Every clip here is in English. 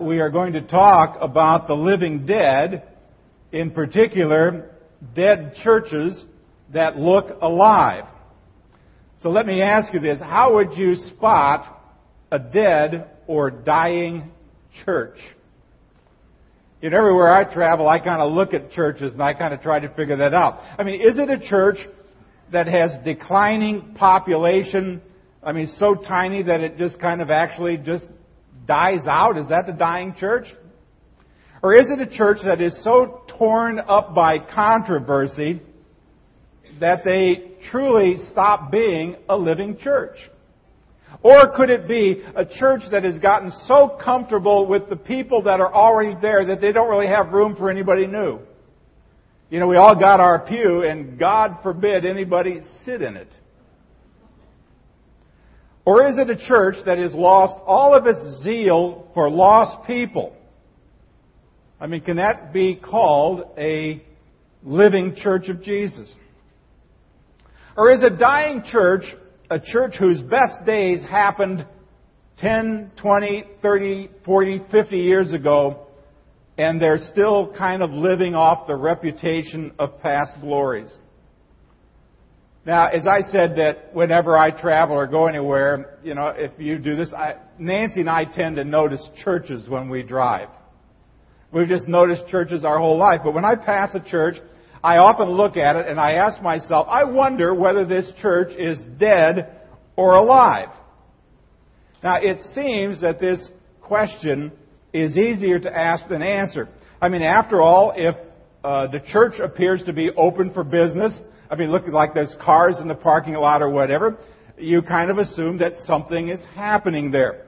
We are going to talk about the living dead, in particular, dead churches that look alive. So let me ask you this. How would you spot a dead or dying church? You know, everywhere I travel, I kind of look at churches and I kind of try to figure that out. I mean, is it a church that has declining population? I mean, so tiny that it just kind of actually just dies out? Is that the dying church? Or is it a church that is so torn up by controversy that they truly stop being a living church? Or could it be a church that has gotten so comfortable with the people that are already there that they don't really have room for anybody new? You know, we all got our pew, and God forbid anybody sit in it. Or is it a church that has lost all of its zeal for lost people? I mean, can that be called a living church of Jesus? Or is a dying church a church whose best days happened 10, 20, 30, 40, 50 years ago, and they're still kind of living off the reputation of past glories? Now, as I said that whenever I travel or go anywhere, you know, if you do this, I, Nancy and I tend to notice churches when we drive. We've just noticed churches our whole life. But when I pass a church, I often look at it and I ask myself, I wonder whether this church is dead or alive. Now, it seems that this question is easier to ask than answer. I mean, after all, if uh, the church appears to be open for business, I mean, looking like there's cars in the parking lot or whatever, you kind of assume that something is happening there.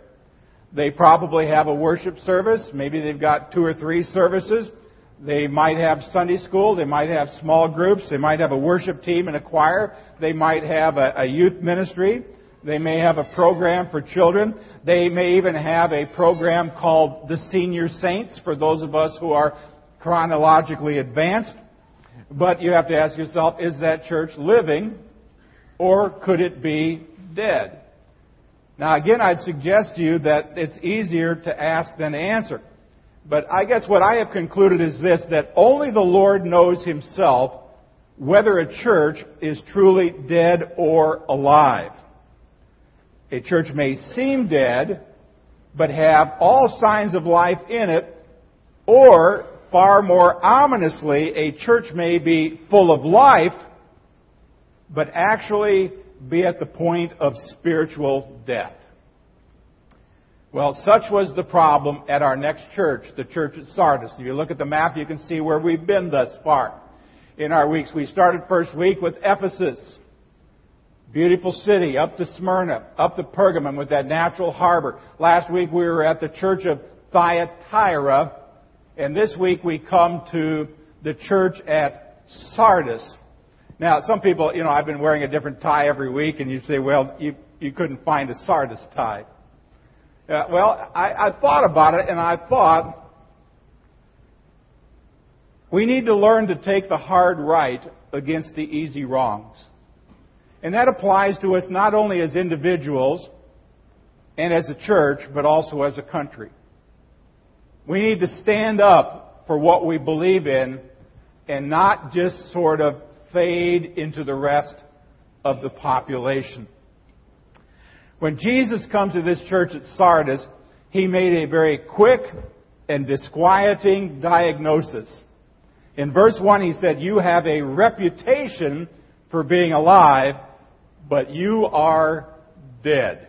They probably have a worship service. Maybe they've got two or three services. They might have Sunday school. They might have small groups. They might have a worship team and a choir. They might have a, a youth ministry. They may have a program for children. They may even have a program called the Senior Saints for those of us who are chronologically advanced. But you have to ask yourself, is that church living or could it be dead? Now again, I'd suggest to you that it's easier to ask than answer. But I guess what I have concluded is this, that only the Lord knows himself whether a church is truly dead or alive. A church may seem dead, but have all signs of life in it, or Far more ominously, a church may be full of life, but actually be at the point of spiritual death. Well, such was the problem at our next church, the church at Sardis. If you look at the map, you can see where we've been thus far in our weeks. We started first week with Ephesus. Beautiful city, up to Smyrna, up to Pergamum with that natural harbor. Last week we were at the church of Thyatira, and this week we come to the church at Sardis. Now, some people, you know, I've been wearing a different tie every week, and you say, well, you, you couldn't find a Sardis tie. Uh, well, I, I thought about it, and I thought we need to learn to take the hard right against the easy wrongs. And that applies to us not only as individuals and as a church, but also as a country. We need to stand up for what we believe in and not just sort of fade into the rest of the population. When Jesus comes to this church at Sardis, he made a very quick and disquieting diagnosis. In verse 1, he said, You have a reputation for being alive, but you are dead.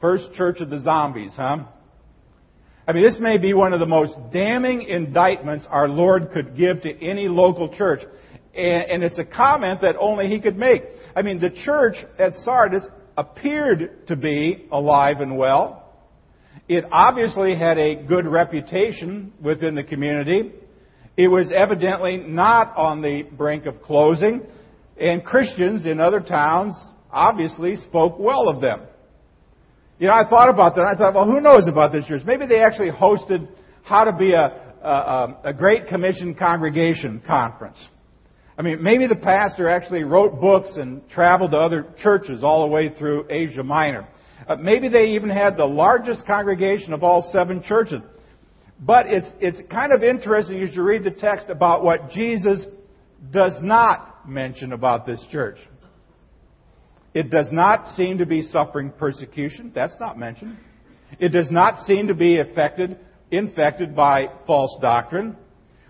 First church of the zombies, huh? I mean, this may be one of the most damning indictments our Lord could give to any local church. And, it's a comment that only He could make. I mean, the church at Sardis appeared to be alive and well. It obviously had a good reputation within the community. It was evidently not on the brink of closing. And Christians in other towns obviously spoke well of them. You know, I thought about that. I thought, well, who knows about this church? Maybe they actually hosted how to be a, a, a Great Commission congregation conference. I mean, maybe the pastor actually wrote books and traveled to other churches all the way through Asia Minor. Uh, maybe they even had the largest congregation of all seven churches. But it's, it's kind of interesting as you read the text about what Jesus does not mention about this church. It does not seem to be suffering persecution. That's not mentioned. It does not seem to be affected, infected by false doctrine.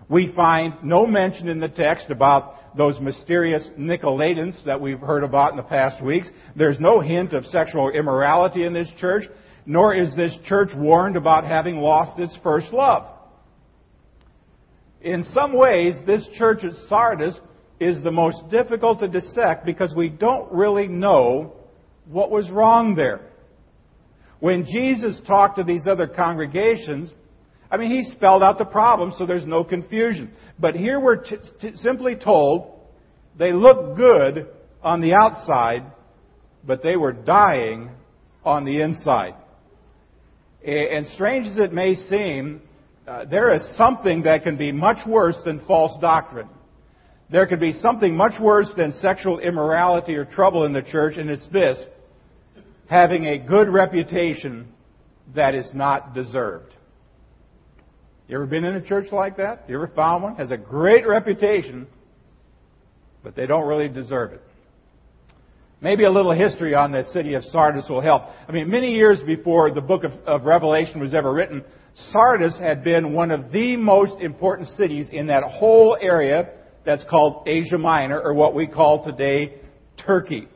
We find no mention in the text about those mysterious Nicolaitans that we've heard about in the past weeks. There's no hint of sexual immorality in this church, nor is this church warned about having lost its first love. In some ways, this church at Sardis is the most difficult to dissect because we don't really know what was wrong there. When Jesus talked to these other congregations, I mean, he spelled out the problem so there's no confusion. But here we're t- t- simply told they look good on the outside, but they were dying on the inside. And strange as it may seem, uh, there is something that can be much worse than false doctrine. There could be something much worse than sexual immorality or trouble in the church, and it's this having a good reputation that is not deserved. You ever been in a church like that? You ever found one? Has a great reputation, but they don't really deserve it. Maybe a little history on the city of Sardis will help. I mean, many years before the book of, of Revelation was ever written, Sardis had been one of the most important cities in that whole area that's called Asia Minor, or what we call today Turkey.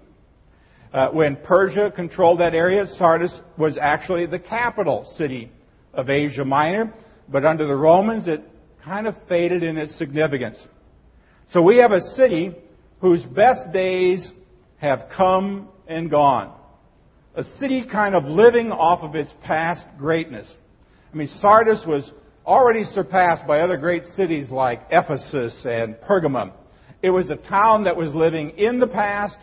Uh, when Persia controlled that area, Sardis was actually the capital city of Asia Minor, but under the Romans it kind of faded in its significance. So we have a city whose best days have come and gone. A city kind of living off of its past greatness. I mean, Sardis was already surpassed by other great cities like Ephesus and Pergamum. It was a town that was living in the past,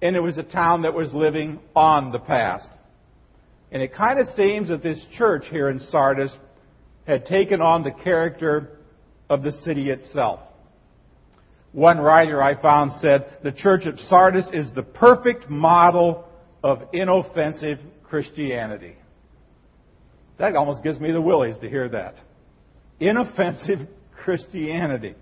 and it was a town that was living on the past. And it kind of seems that this church here in Sardis had taken on the character of the city itself. One writer I found said, the church of Sardis is the perfect model of inoffensive Christianity. That almost gives me the willies to hear that. Inoffensive Christianity.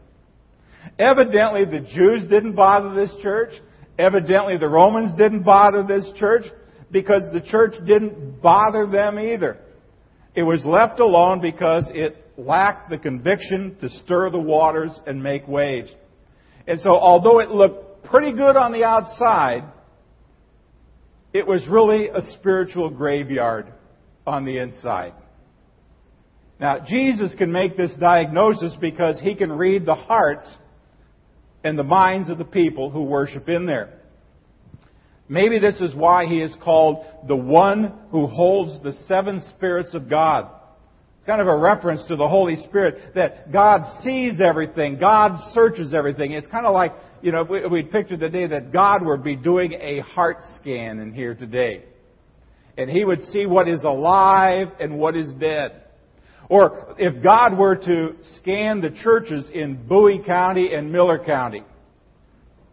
Evidently, the Jews didn't bother this church. Evidently, the Romans didn't bother this church because the church didn't bother them either. It was left alone because it lacked the conviction to stir the waters and make waves. And so, although it looked pretty good on the outside, it was really a spiritual graveyard on the inside. Now, Jesus can make this diagnosis because he can read the hearts and the minds of the people who worship in there. Maybe this is why he is called the one who holds the seven spirits of God. It's kind of a reference to the Holy Spirit that God sees everything, God searches everything. It's kind of like, you know, we, we pictured the day that God would be doing a heart scan in here today and he would see what is alive and what is dead. Or if God were to scan the churches in Bowie County and Miller County.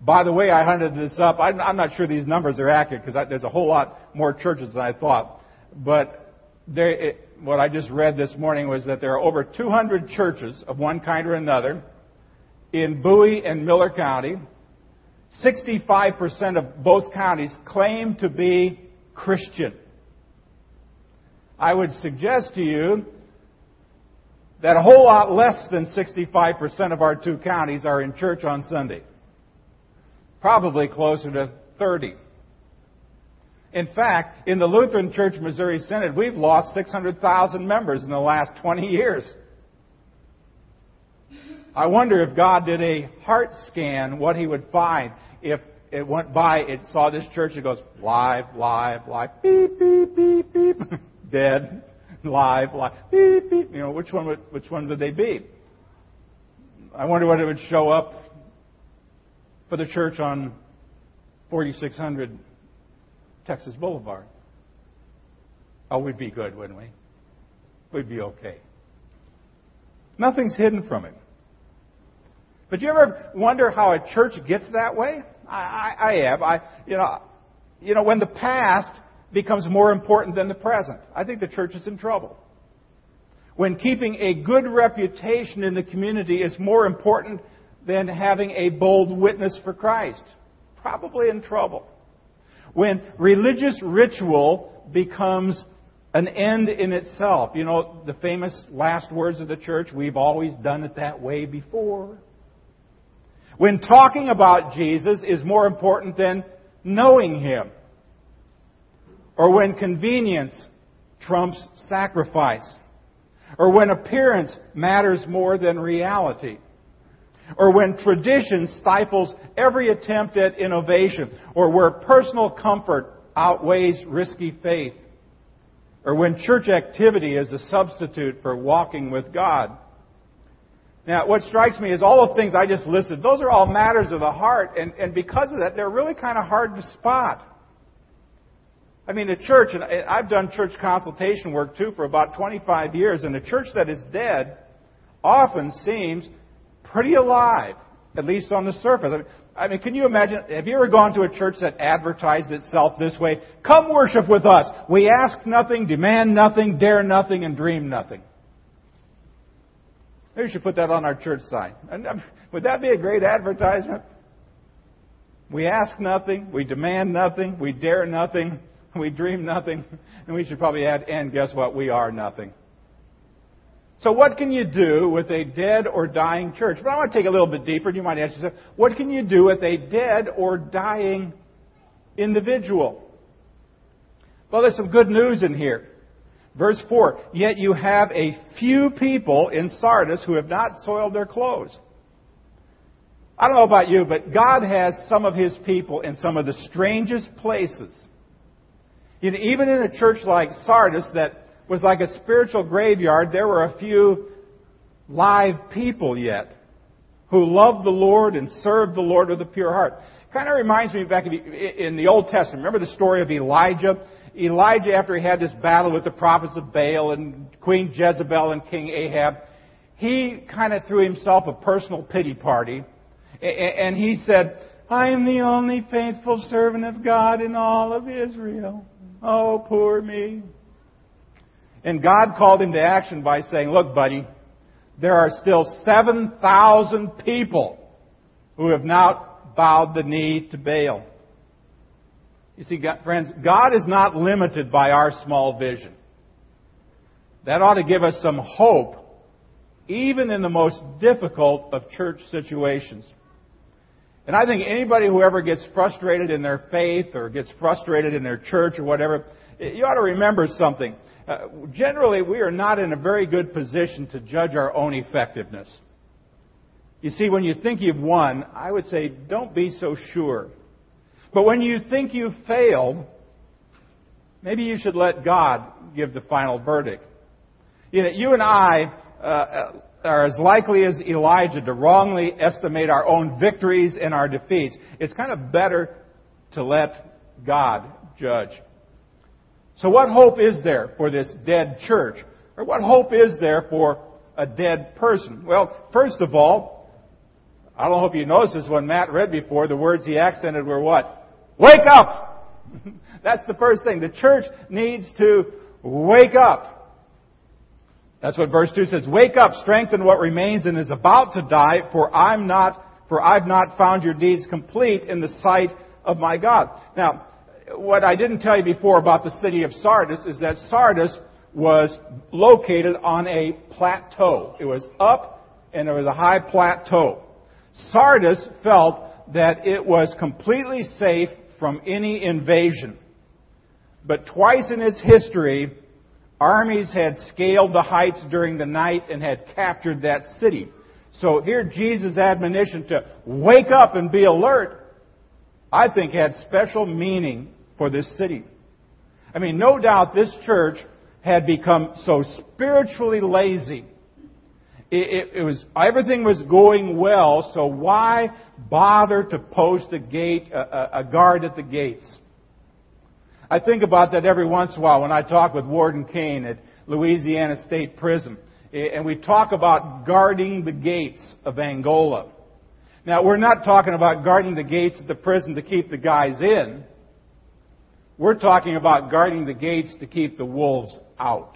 By the way, I hunted this up. I'm not sure these numbers are accurate because there's a whole lot more churches than I thought. But there, it, what I just read this morning was that there are over 200 churches of one kind or another in Bowie and Miller County. 65% of both counties claim to be Christian. I would suggest to you that a whole lot less than 65% of our two counties are in church on Sunday. Probably closer to 30. In fact, in the Lutheran Church Missouri Synod, we've lost 600,000 members in the last 20 years. I wonder if God did a heart scan, what he would find if it went by, it saw this church, it goes live, live, live, beep, beep, beep, beep. dead, live, live, beep, beep. You know, which one would, which one would they be? I wonder what it would show up for the church on 4600 Texas Boulevard. Oh, we'd be good, wouldn't we? We'd be okay. Nothing's hidden from him. But you ever wonder how a church gets that way? I, I, I have. I, you know, you know, when the past becomes more important than the present, I think the church is in trouble. When keeping a good reputation in the community is more important than having a bold witness for Christ, probably in trouble. When religious ritual becomes an end in itself. You know, the famous last words of the church, we've always done it that way before. When talking about Jesus is more important than knowing Him. Or when convenience trumps sacrifice. Or when appearance matters more than reality. Or when tradition stifles every attempt at innovation. Or where personal comfort outweighs risky faith. Or when church activity is a substitute for walking with God. Now, what strikes me is all the things I just listed, those are all matters of the heart, and, and because of that, they're really kind of hard to spot. I mean, a church, and I've done church consultation work too for about 25 years, and a church that is dead often seems pretty alive, at least on the surface. I mean, I mean, can you imagine? Have you ever gone to a church that advertised itself this way? Come worship with us. We ask nothing, demand nothing, dare nothing, and dream nothing. Maybe we should put that on our church sign. Um, would that be a great advertisement? We ask nothing, we demand nothing, we dare nothing, we dream nothing, and we should probably add, and guess what? We are nothing. So what can you do with a dead or dying church? But I want to take a little bit deeper. And you might ask yourself, what can you do with a dead or dying individual? Well, there's some good news in here. Verse 4, yet you have a few people in Sardis who have not soiled their clothes. I don't know about you, but God has some of His people in some of the strangest places. Even in a church like Sardis that was like a spiritual graveyard, there were a few live people yet who loved the Lord and served the Lord with a pure heart. Kind of reminds me back in the Old Testament. Remember the story of Elijah? Elijah, after he had this battle with the prophets of Baal and Queen Jezebel and King Ahab, he kind of threw himself a personal pity party. And he said, I am the only faithful servant of God in all of Israel. Oh, poor me. And God called him to action by saying, Look, buddy, there are still 7,000 people who have not bowed the knee to Baal. You see, friends, God is not limited by our small vision. That ought to give us some hope, even in the most difficult of church situations. And I think anybody who ever gets frustrated in their faith or gets frustrated in their church or whatever, you ought to remember something. Uh, generally, we are not in a very good position to judge our own effectiveness. You see, when you think you've won, I would say don't be so sure. But when you think you've failed, maybe you should let God give the final verdict. You know, you and I uh, are as likely as Elijah to wrongly estimate our own victories and our defeats. It's kind of better to let God judge. So what hope is there for this dead church? Or what hope is there for a dead person? Well, first of all, I don't hope you noticed this when Matt read before, the words he accented were what? Wake up! That's the first thing. The church needs to wake up. That's what verse 2 says. Wake up, strengthen what remains and is about to die, for I'm not, for I've not found your deeds complete in the sight of my God. Now, what I didn't tell you before about the city of Sardis is that Sardis was located on a plateau. It was up and there was a high plateau. Sardis felt that it was completely safe from any invasion. But twice in its history, armies had scaled the heights during the night and had captured that city. So here Jesus' admonition to wake up and be alert, I think had special meaning for this city. I mean, no doubt this church had become so spiritually lazy. It, it, it, was everything was going well, so why bother to post a gate, a, a guard at the gates? I think about that every once in a while when I talk with Warden Cain at Louisiana State Prison, and we talk about guarding the gates of Angola. Now, we're not talking about guarding the gates of the prison to keep the guys in. We're talking about guarding the gates to keep the wolves out.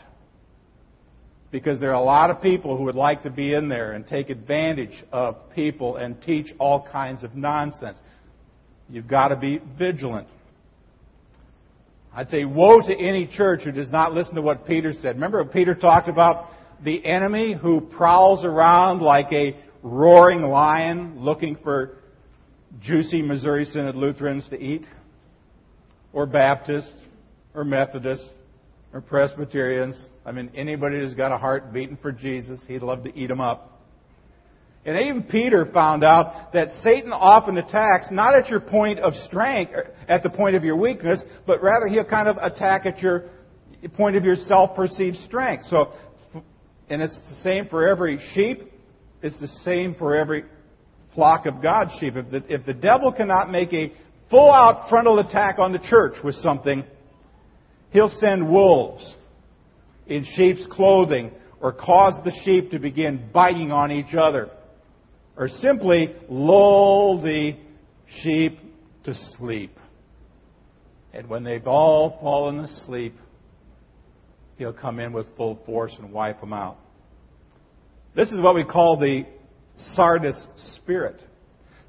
Because there are a lot of people who would like to be in there and take advantage of people and teach all kinds of nonsense. You've got to be vigilant. I'd say, woe to any church who does not listen to what Peter said. Remember Peter talked about? The enemy who prowls around like a roaring lion looking for juicy Missouri Synod Lutherans to eat? Or Baptists? Or Methodists? Or Presbyterians? I mean, anybody who's got a heart beating for Jesus, he'd love to eat them up. And even Peter found out that Satan often attacks not at your point of strength, at the point of your weakness, but rather he'll kind of attack at your point of your self-perceived strength. So, and it's the same for every sheep. It's the same for every flock of God's sheep. If the, if the devil cannot make a full-out frontal attack on the church with something, he'll send wolves in sheep's clothing or cause the sheep to begin biting on each other or simply lull the sheep to sleep. And when they've all fallen asleep, he'll come in with full force and wipe them out. This is what we call the Sardis spirit.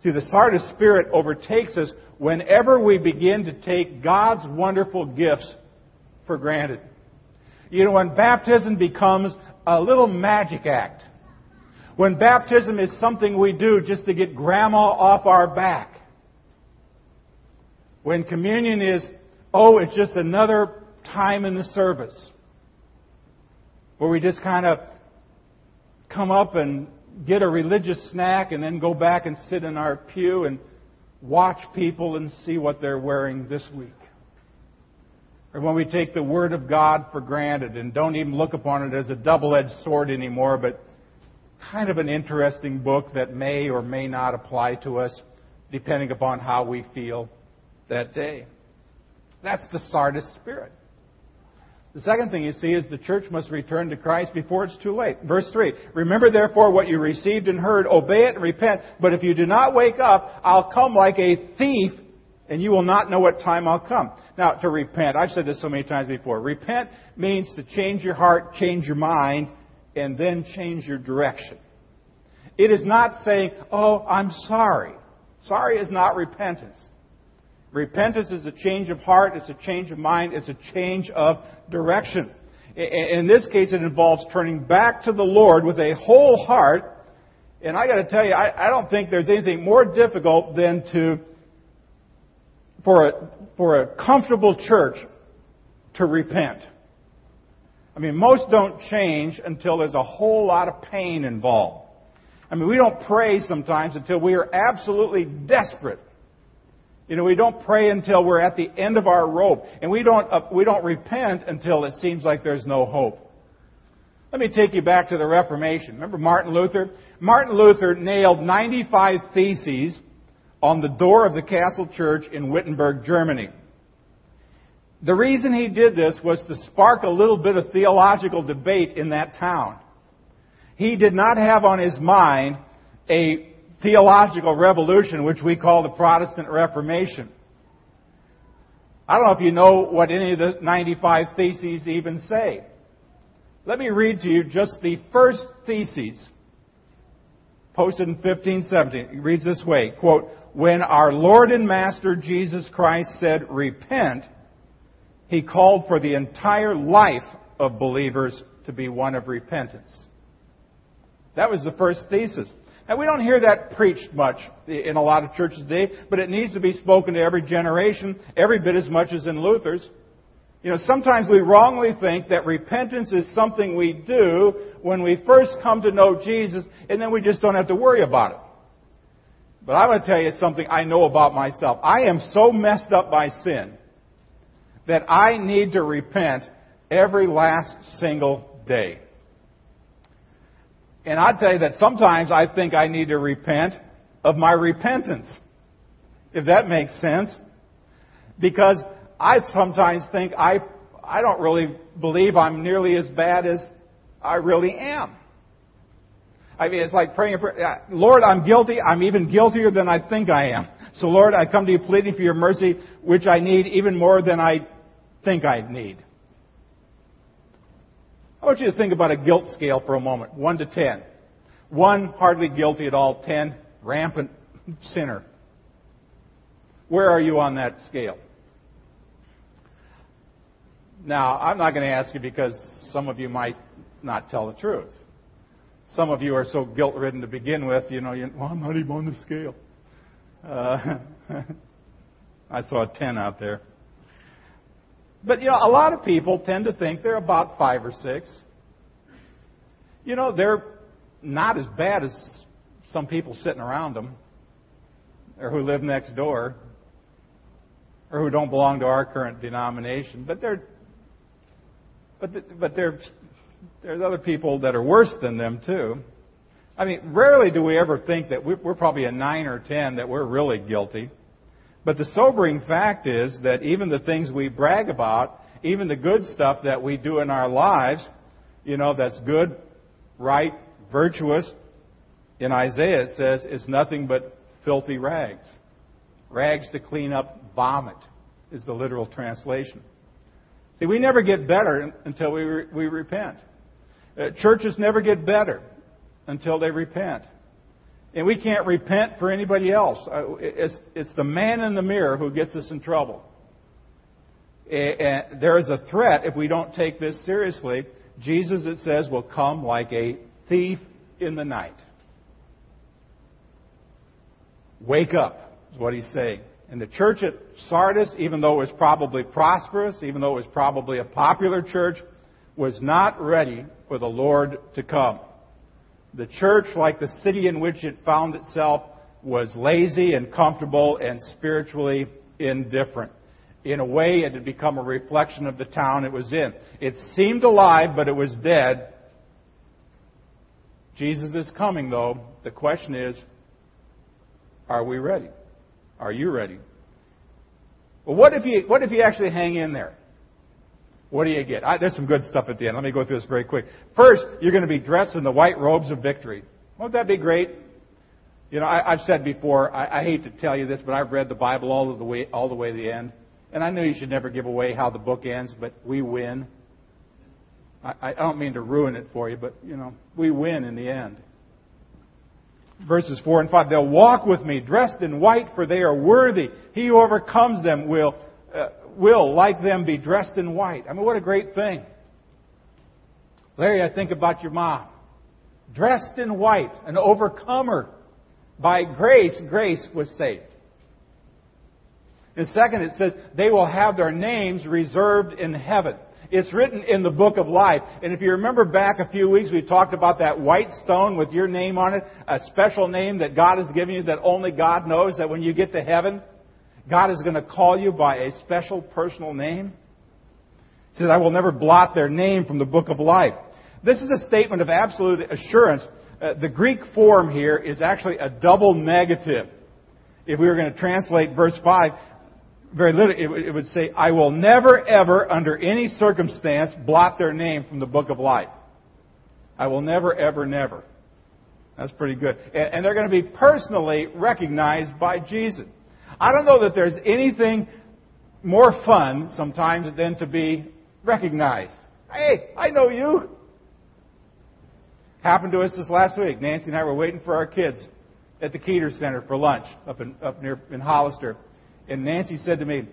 See, the Sardis spirit overtakes us whenever we begin to take God's wonderful gifts for granted. You know, when baptism becomes a little magic act, when baptism is something we do just to get grandma off our back. When communion is, oh, it's just another time in the service. Where we just kind of come up and get a religious snack and then go back and sit in our pew and watch people and see what they're wearing this week. Or when we take the Word of God for granted and don't even look upon it as a double edged sword anymore, but kind of an interesting book that may or may not apply to us depending upon how we feel that day. That's the Sardis spirit. The second thing you see is the church must return to Christ before it's too late. Verse 3 Remember therefore what you received and heard, obey it and repent. But if you do not wake up, I'll come like a thief, and you will not know what time I'll come. Now, to repent, I've said this so many times before. Repent means to change your heart, change your mind, and then change your direction. It is not saying, oh, I'm sorry. Sorry is not repentance. Repentance is a change of heart, it's a change of mind, it's a change of direction. In this case, it involves turning back to the Lord with a whole heart. And I got to tell you, I, I, don't think there's anything more difficult than to, for a, for a comfortable church to repent. I mean, most don't change until there's a whole lot of pain involved. I mean, we don't pray sometimes until we are absolutely desperate. You know, we don't pray until we're at the end of our rope, and we don't uh, we don't repent until it seems like there's no hope. Let me take you back to the Reformation. Remember Martin Luther? Martin Luther nailed 95 theses on the door of the Castle Church in Wittenberg, Germany. The reason he did this was to spark a little bit of theological debate in that town. He did not have on his mind a theological revolution, which we call the Protestant Reformation. I don't know if you know what any of the 95 theses even say. Let me read to you just the first thesis posted in 1517. It reads this way, quote, When our Lord and Master Jesus Christ said, repent, he called for the entire life of believers to be one of repentance. That was the first thesis. And we don't hear that preached much in a lot of churches today, but it needs to be spoken to every generation, every bit as much as in Luther's. You know, sometimes we wrongly think that repentance is something we do when we first come to know Jesus, and then we just don't have to worry about it. But I'm going to tell you something I know about myself. I am so messed up by sin that I need to repent every last single day. And I tell you that sometimes I think I need to repent of my repentance, if that makes sense. Because I sometimes think I, I don't really believe I'm nearly as bad as I really am. I mean, it's like praying, Lord, I'm guilty. I'm even guiltier than I think I am. So Lord, I come to you pleading for your mercy, which I need even more than I think I need? I want you to think about a guilt scale for a moment 1 to 10. 1, hardly guilty at all. 10, rampant sinner. Where are you on that scale? Now, I'm not going to ask you because some of you might not tell the truth. Some of you are so guilt ridden to begin with, you know, you, well, I'm not even on the scale. Uh, I saw a 10 out there. But, you know, a lot of people tend to think they're about 5 or 6. You know, they're not as bad as some people sitting around them or who live next door or who don't belong to our current denomination, but they're but the, but there there's other people that are worse than them too. I mean, rarely do we ever think that we're probably a nine or ten that we're really guilty. But the sobering fact is that even the things we brag about, even the good stuff that we do in our lives, you know, that's good, right, virtuous, in Isaiah it says, is nothing but filthy rags. Rags to clean up vomit is the literal translation. See, we never get better until we, re- we repent. Uh, churches never get better until they repent. And we can't repent for anybody else. Uh, it's, it's the man in the mirror who gets us in trouble. And there is a threat if we don't take this seriously. Jesus, it says, will come like a thief in the night. Wake up, is what he's saying. And the church at Sardis, even though it was probably prosperous, even though it was probably a popular church, was not ready for the Lord to come. The church, like the city in which it found itself, was lazy and comfortable and spiritually indifferent. In a way, it had become a reflection of the town it was in. It seemed alive, but it was dead. Jesus is coming, though. The question is, are we ready? Are you ready? Well, what if you what if you actually hang in there? What do you get? I, there's some good stuff at the end. Let me go through this very quick. First, you're going to be dressed in the white robes of victory. Won't that be great? You know, I, have said before, I, I, hate to tell you this, but I've read the Bible all the way all the way to the end, and I know you should never give away how the book ends, but we win. I, I don't mean to ruin it for you, but you know, we win in the end verses 4 and 5. They'll walk with me dressed in white, for they are worthy. He who overcomes them will, uh, will, like them, be dressed in white. I mean, what a great thing. Larry, I think about your mom. Dressed in white, an overcomer. By grace, grace was saved. And second, it says, they will have their names reserved in heaven. It's written in the book of life. And if you remember back a few weeks, we talked about that white stone with your name on it, a special name that God has given you that only God knows, that when you get to heaven, God is going to call you by a special personal name. He says, I will never blot their name from the book of life. This is a statement of absolute assurance. Uh, the Greek form here is actually a double negative. If we were going to translate verse 5, very literally, it would say, I will never, ever, under any circumstance, blot their name from the book of life. I will never, ever, never. That's pretty good. And they're going to be personally recognized by Jesus. I don't know that there's anything more fun sometimes than to be recognized. Hey, I know you. Happened to us this last week. Nancy and I were waiting for our kids at the Keeter Center for lunch up in up near in Hollister. And Nancy said to me,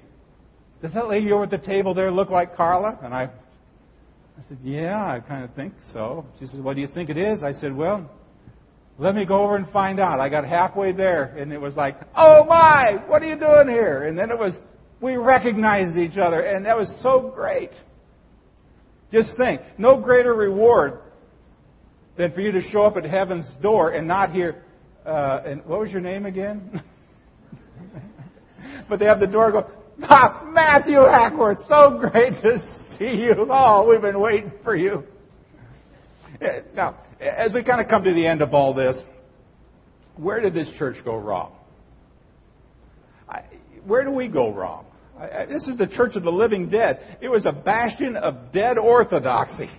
Does that lady over at the table there look like Carla? And I, I said, Yeah, I kind of think so. She said, What do you think it is? I said, Well, let me go over and find out. I got halfway there, and it was like, Oh my, what are you doing here? And then it was, we recognized each other, and that was so great. Just think, no greater reward than for you to show up at heaven's door and not hear, uh, and what was your name again? but they have the door go, ah, Matthew Hackworth, so great to see you. Oh, we've been waiting for you. Eh, now, as we kind of come to the end of all this, where did this church go wrong? Where do we go wrong? This is the church of the living dead. It was a bastion of dead orthodoxy.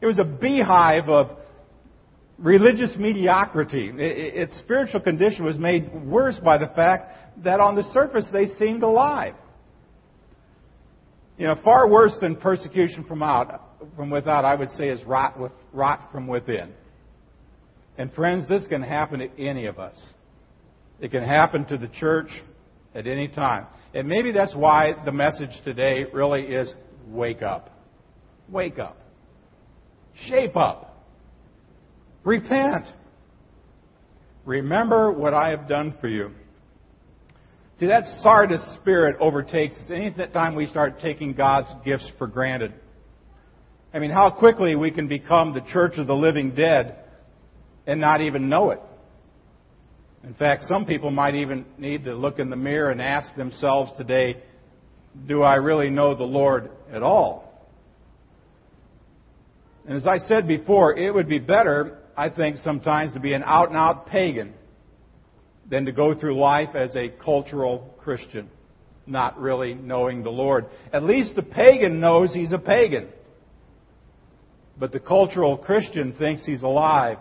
It was a beehive of religious mediocrity. Its spiritual condition was made worse by the fact that on the surface they seemed alive. You know, far worse than persecution from out, from without, I would say, is rot, with, rot from within. And friends, this can happen to any of us. It can happen to the church at any time. And maybe that's why the message today really is wake up. Wake up. Shape up. Repent. Remember what I have done for you. See, that Sardis spirit overtakes us any time we start taking God's gifts for granted. I mean, how quickly we can become the church of the living dead and not even know it. In fact, some people might even need to look in the mirror and ask themselves today, do I really know the Lord at all? And as I said before, it would be better, I think, sometimes to be an out and out pagan than to go through life as a cultural Christian, not really knowing the Lord. At least the pagan knows he's a pagan. But the cultural Christian thinks he's alive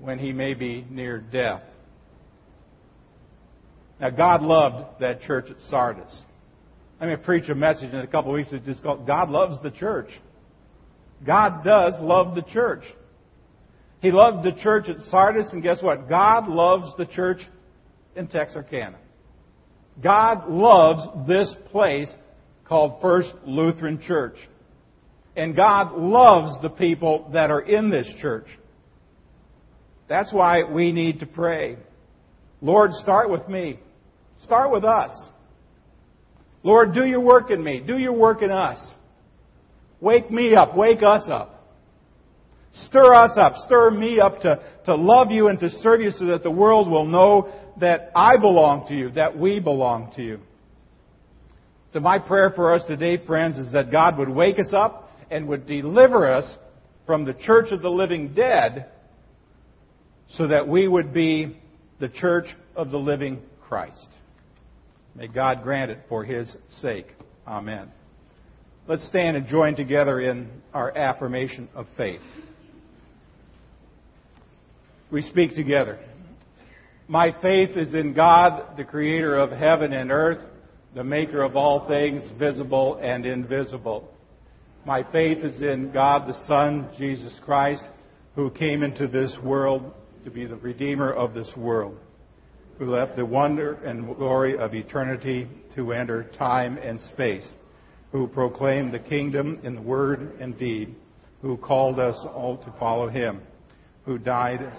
when he may be near death. Now, God loved that church at Sardis. I'm going to preach a message in a couple of weeks that's just called God Loves the Church. God does love the church. He loved the church at Sardis, and guess what? God loves the church in Texarkana. God loves this place called First Lutheran Church. And God loves the people that are in this church. That's why we need to pray. Lord, start with me. Start with us. Lord, do your work in me. Do your work in us. Wake me up. Wake us up. Stir us up. Stir me up to, to love you and to serve you so that the world will know that I belong to you, that we belong to you. So my prayer for us today, friends, is that God would wake us up and would deliver us from the church of the living dead so that we would be the church of the living Christ. May God grant it for his sake. Amen. Let's stand and join together in our affirmation of faith we speak together. My faith is in God, the creator of heaven and earth, the maker of all things visible and invisible. My faith is in God the Son, Jesus Christ, who came into this world to be the Redeemer of this world, who left the wonder and glory of eternity to enter time and space, who proclaimed the kingdom in the word and deed, who called us all to follow him, who died